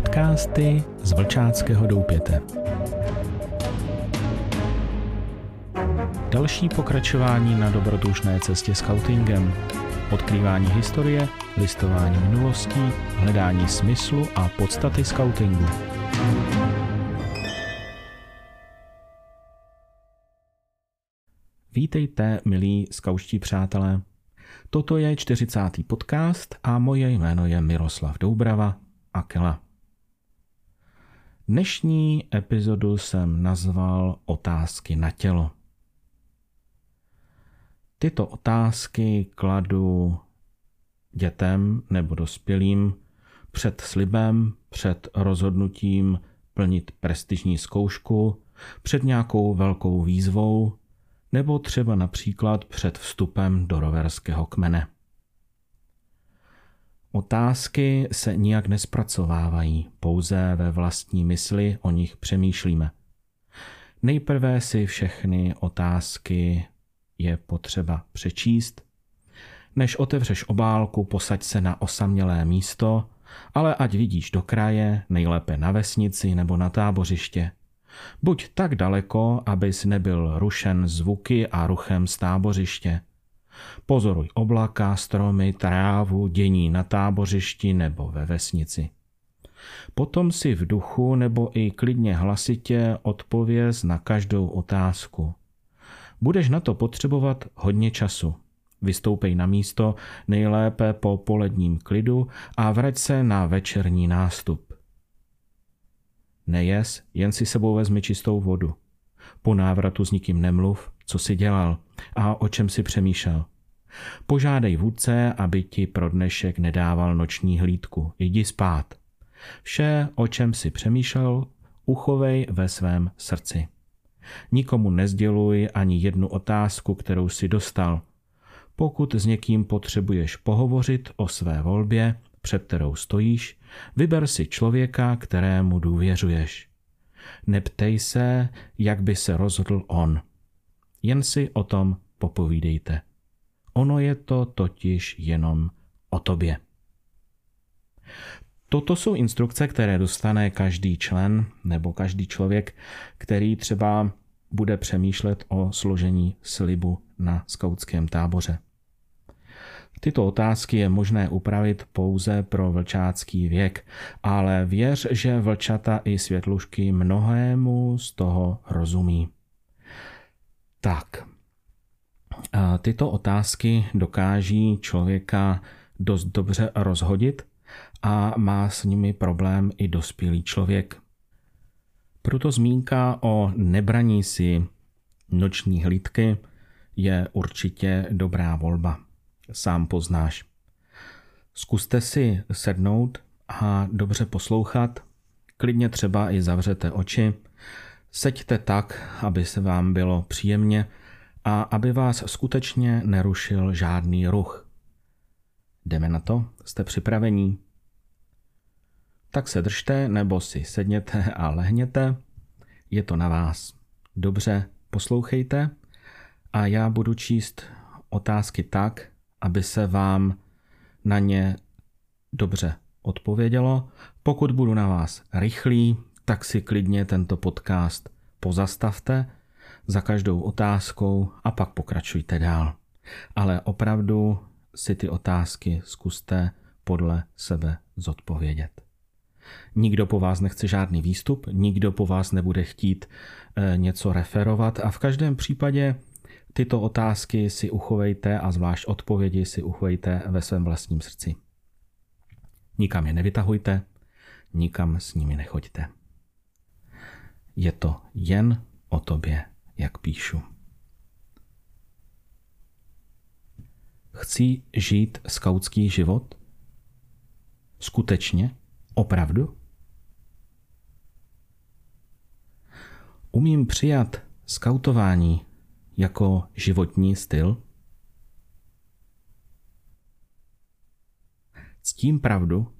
Podcasty z Vlčáckého doupěte. Další pokračování na dobrodružné cestě scoutingem. Odkrývání historie, listování minulostí, hledání smyslu a podstaty scoutingu. Vítejte, milí skauští přátelé. Toto je 40. podcast a moje jméno je Miroslav Doubrava Akela. Dnešní epizodu jsem nazval Otázky na tělo. Tyto otázky kladu dětem nebo dospělým před slibem, před rozhodnutím plnit prestižní zkoušku, před nějakou velkou výzvou nebo třeba například před vstupem do roverského kmene. Otázky se nijak nespracovávají, pouze ve vlastní mysli o nich přemýšlíme. Nejprve si všechny otázky je potřeba přečíst. Než otevřeš obálku, posaď se na osamělé místo, ale ať vidíš do kraje, nejlépe na vesnici nebo na tábořiště. Buď tak daleko, abys nebyl rušen zvuky a ruchem z tábořiště. Pozoruj oblaka, stromy, trávu, dění na tábořišti nebo ve vesnici. Potom si v duchu nebo i klidně hlasitě odpověz na každou otázku. Budeš na to potřebovat hodně času. Vystoupej na místo nejlépe po poledním klidu a vrať se na večerní nástup. Nejes, jen si sebou vezmi čistou vodu. Po návratu s nikým nemluv, co si dělal a o čem si přemýšlel. Požádej vůdce, aby ti pro dnešek nedával noční hlídku. Jdi spát. Vše, o čem si přemýšlel, uchovej ve svém srdci. Nikomu nezděluj ani jednu otázku, kterou si dostal. Pokud s někým potřebuješ pohovořit o své volbě, před kterou stojíš, vyber si člověka, kterému důvěřuješ. Neptej se, jak by se rozhodl on. Jen si o tom popovídejte. Ono je to totiž jenom o tobě. Toto jsou instrukce, které dostane každý člen nebo každý člověk, který třeba bude přemýšlet o složení slibu na skautském táboře. Tyto otázky je možné upravit pouze pro vlčácký věk, ale věř, že vlčata i světlušky mnohému z toho rozumí. Tak, tyto otázky dokáží člověka dost dobře rozhodit a má s nimi problém i dospělý člověk. Proto zmínka o nebraní si noční hlídky je určitě dobrá volba sám poznáš. Zkuste si sednout a dobře poslouchat, klidně třeba i zavřete oči, seďte tak, aby se vám bylo příjemně a aby vás skutečně nerušil žádný ruch. Jdeme na to? Jste připravení? Tak se držte nebo si sedněte a lehněte. Je to na vás. Dobře, poslouchejte a já budu číst otázky tak, aby se vám na ně dobře odpovědělo. Pokud budu na vás rychlý, tak si klidně tento podcast pozastavte za každou otázkou a pak pokračujte dál. Ale opravdu si ty otázky zkuste podle sebe zodpovědět. Nikdo po vás nechce žádný výstup, nikdo po vás nebude chtít e, něco referovat a v každém případě Tyto otázky si uchovejte a zvlášť odpovědi si uchovejte ve svém vlastním srdci. Nikam je nevytahujte, nikam s nimi nechoďte. Je to jen o tobě, jak píšu. Chci žít skautský život? Skutečně? Opravdu? Umím přijat skautování jako životní styl? Ctím pravdu?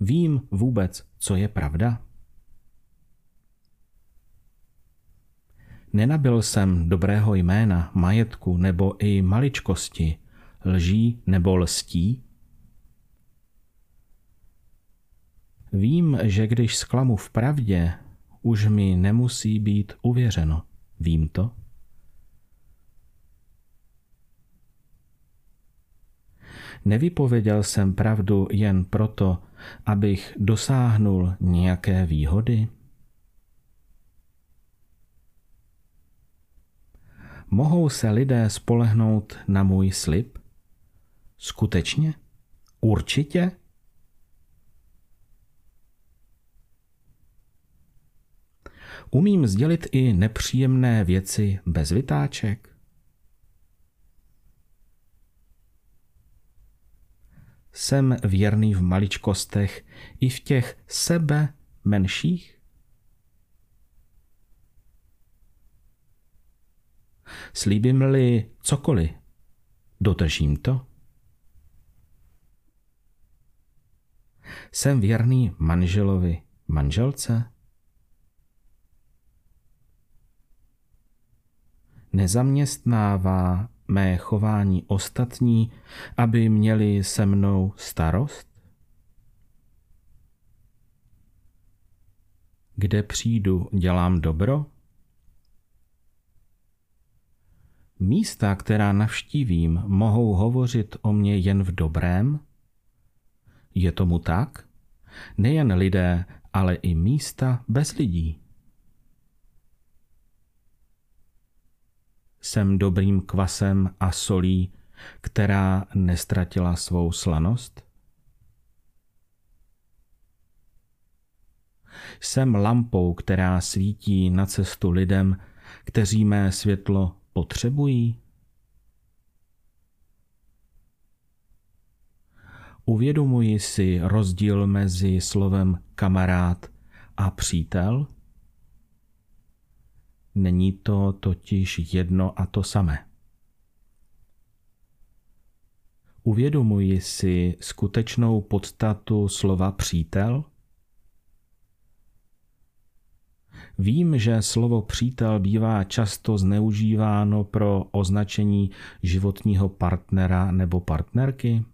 Vím vůbec, co je pravda? Nenabil jsem dobrého jména, majetku nebo i maličkosti, lží nebo lstí? Vím, že když sklamu v pravdě, už mi nemusí být uvěřeno. Vím to? Nevypověděl jsem pravdu jen proto, abych dosáhnul nějaké výhody? Mohou se lidé spolehnout na můj slib? Skutečně? Určitě? Umím sdělit i nepříjemné věci bez vytáček? Jsem věrný v maličkostech i v těch sebe menších? Slíbím-li cokoliv, dodržím to? Jsem věrný manželovi, manželce? Nezaměstnává mé chování ostatní, aby měli se mnou starost? Kde přijdu, dělám dobro? Místa, která navštívím, mohou hovořit o mě jen v dobrém? Je tomu tak? Nejen lidé, ale i místa bez lidí. Jsem dobrým kvasem a solí, která nestratila svou slanost? Jsem lampou, která svítí na cestu lidem, kteří mé světlo potřebují? Uvědomuji si rozdíl mezi slovem kamarád a přítel? Není to totiž jedno a to samé. Uvědomuji si skutečnou podstatu slova přítel? Vím, že slovo přítel bývá často zneužíváno pro označení životního partnera nebo partnerky.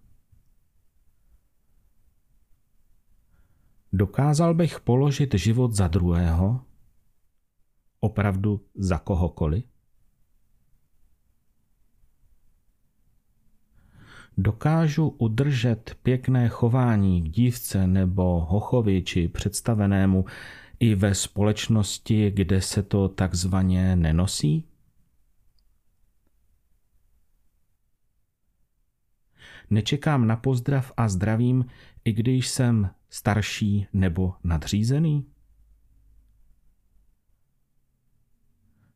Dokázal bych položit život za druhého? Opravdu za kohokoliv? Dokážu udržet pěkné chování k dívce nebo hochovi či představenému i ve společnosti, kde se to takzvaně nenosí? Nečekám na pozdrav a zdravím, i když jsem starší nebo nadřízený?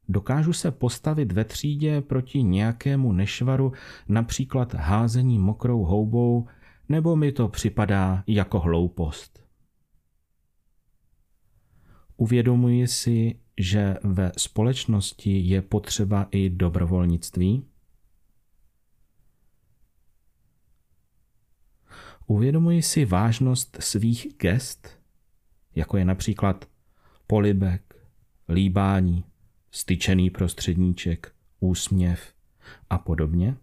Dokážu se postavit ve třídě proti nějakému nešvaru, například házení mokrou houbou, nebo mi to připadá jako hloupost? Uvědomuji si, že ve společnosti je potřeba i dobrovolnictví? Uvědomuji si vážnost svých gest, jako je například polibek, líbání, styčený prostředníček, úsměv a podobně?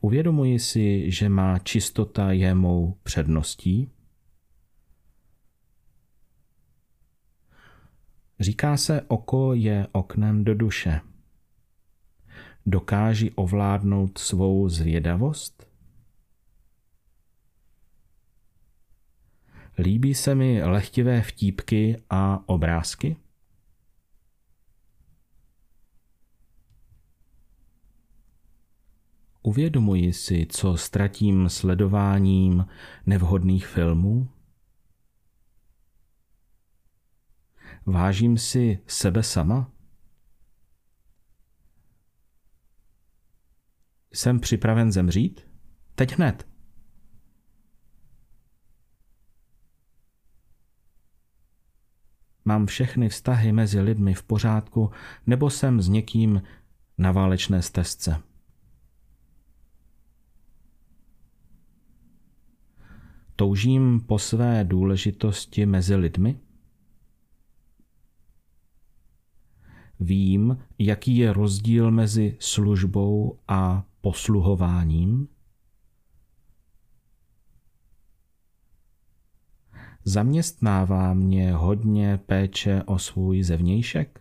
Uvědomuji si, že má čistota je mou předností? Říká se, oko je oknem do duše. Dokáží ovládnout svou zvědavost? Líbí se mi lehtivé vtípky a obrázky? Uvědomuji si, co ztratím sledováním nevhodných filmů? Vážím si sebe sama? Jsem připraven zemřít? Teď hned. Mám všechny vztahy mezi lidmi v pořádku, nebo jsem s někým na válečné stezce? toužím po své důležitosti mezi lidmi? Vím, jaký je rozdíl mezi službou a posluhováním? Zaměstnává mě hodně péče o svůj zevnějšek?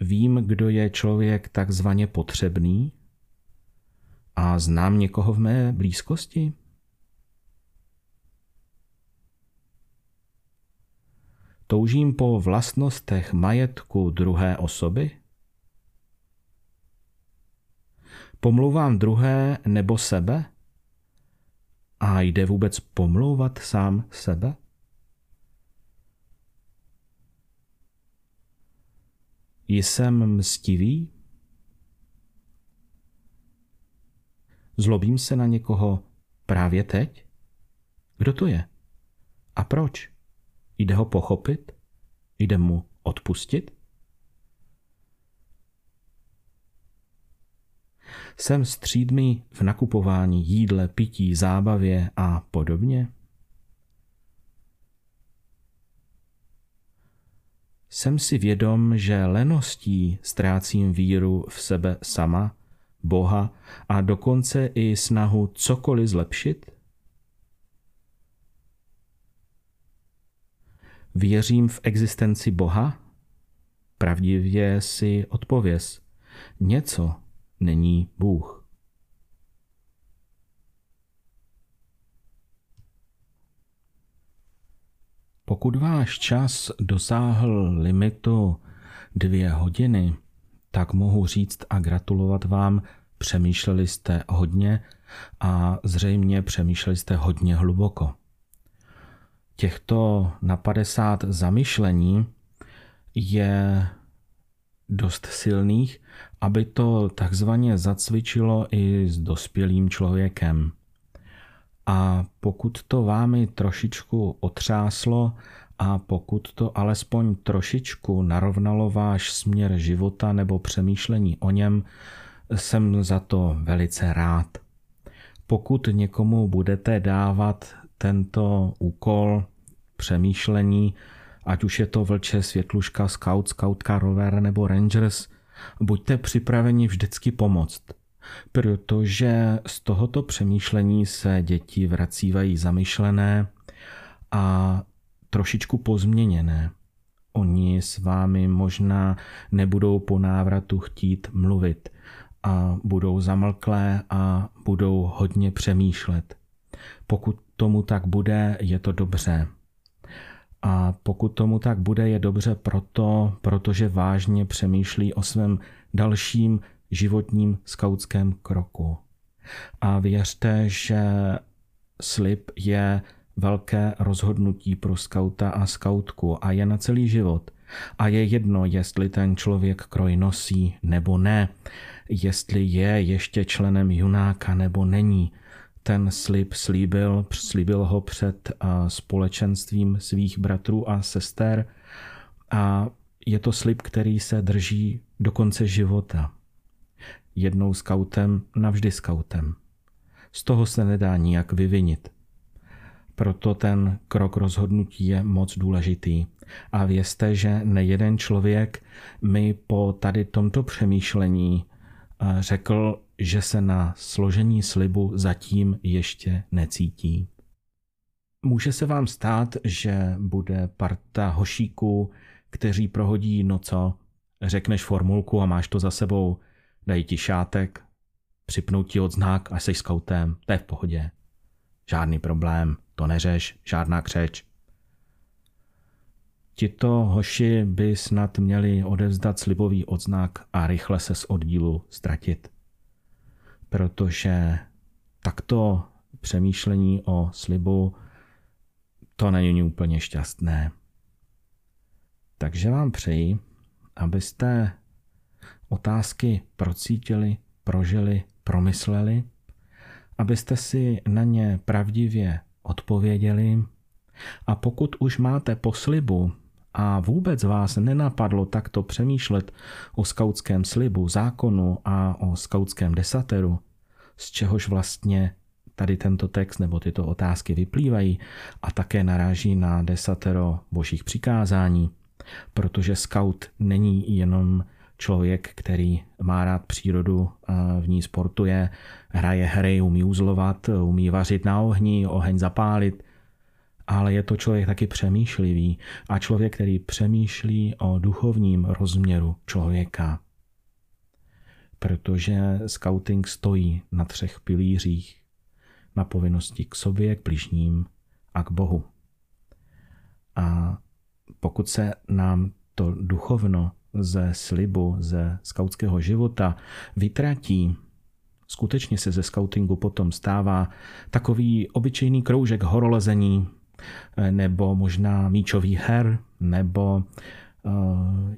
Vím, kdo je člověk takzvaně potřebný? Znám někoho v mé blízkosti? Toužím po vlastnostech majetku druhé osoby? Pomlouvám druhé nebo sebe? A jde vůbec pomlouvat sám sebe? Jsem mstivý? Zlobím se na někoho právě teď? Kdo to je? A proč? Jde ho pochopit? Jde mu odpustit? Jsem střídmý v nakupování, jídle, pití, zábavě a podobně? Jsem si vědom, že leností ztrácím víru v sebe sama, Boha a dokonce i snahu cokoliv zlepšit? Věřím v existenci Boha? Pravdivě si odpověz. Něco není Bůh. Pokud váš čas dosáhl limitu dvě hodiny, tak mohu říct a gratulovat vám, přemýšleli jste hodně a zřejmě přemýšleli jste hodně hluboko. Těchto na 50 zamyšlení je dost silných, aby to takzvaně zacvičilo i s dospělým člověkem. A pokud to vámi trošičku otřáslo a pokud to alespoň trošičku narovnalo váš směr života nebo přemýšlení o něm, jsem za to velice rád. Pokud někomu budete dávat tento úkol přemýšlení, ať už je to vlče, světluška, scout, scoutka, rover nebo rangers, buďte připraveni vždycky pomoct. Protože z tohoto přemýšlení se děti vracívají zamyšlené a trošičku pozměněné. Oni s vámi možná nebudou po návratu chtít mluvit a budou zamlklé a budou hodně přemýšlet. Pokud tomu tak bude, je to dobře. A pokud tomu tak bude, je dobře proto, protože vážně přemýšlí o svém dalším životním skautském kroku. A věřte, že slib je velké rozhodnutí pro skauta a skautku a je na celý život. A je jedno, jestli ten člověk kroj nosí nebo ne, jestli je ještě členem junáka nebo není. Ten slib slíbil, slíbil ho před společenstvím svých bratrů a sester a je to slib, který se drží do konce života. Jednou skautem, navždy skautem. Z toho se nedá nijak vyvinit. Proto ten krok rozhodnutí je moc důležitý. A vězte, že nejeden člověk mi po tady tomto přemýšlení eh, řekl, že se na složení slibu zatím ještě necítí. Může se vám stát, že bude parta hošíků, kteří prohodí no co, řekneš formulku a máš to za sebou, dají ti šátek, připnou ti odznak a jsi skautem, to je v pohodě. Žádný problém, to neřeš, žádná křeč. Tito hoši by snad měli odevzdat slibový odznak a rychle se z oddílu ztratit. Protože takto přemýšlení o slibu to není úplně šťastné. Takže vám přeji, abyste otázky procítili, prožili, promysleli, abyste si na ně pravdivě odpověděli a pokud už máte poslibu a vůbec vás nenapadlo takto přemýšlet o skautském slibu, zákonu a o skautském desateru, z čehož vlastně tady tento text nebo tyto otázky vyplývají a také naráží na desatero božích přikázání, protože skaut není jenom člověk, který má rád přírodu, v ní sportuje, hraje hry, umí uzlovat, umí vařit na ohni, oheň zapálit, ale je to člověk taky přemýšlivý a člověk, který přemýšlí o duchovním rozměru člověka. Protože scouting stojí na třech pilířích. Na povinnosti k sobě, k bližním a k Bohu. A pokud se nám to duchovno ze slibu, ze skautského života vytratí, skutečně se ze skautingu potom stává takový obyčejný kroužek horolezení, nebo možná míčový her, nebo uh,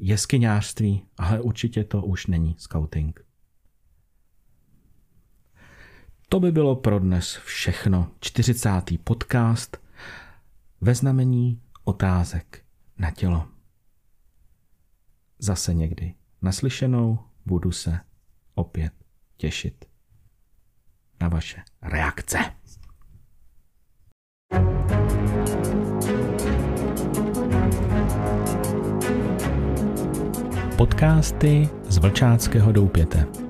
jeskyňářství, ale určitě to už není scouting. To by bylo pro dnes všechno. 40. podcast ve znamení otázek na tělo. Zase někdy naslyšenou budu se opět těšit na vaše reakce. Podcasty z Vlčáckého doupěte.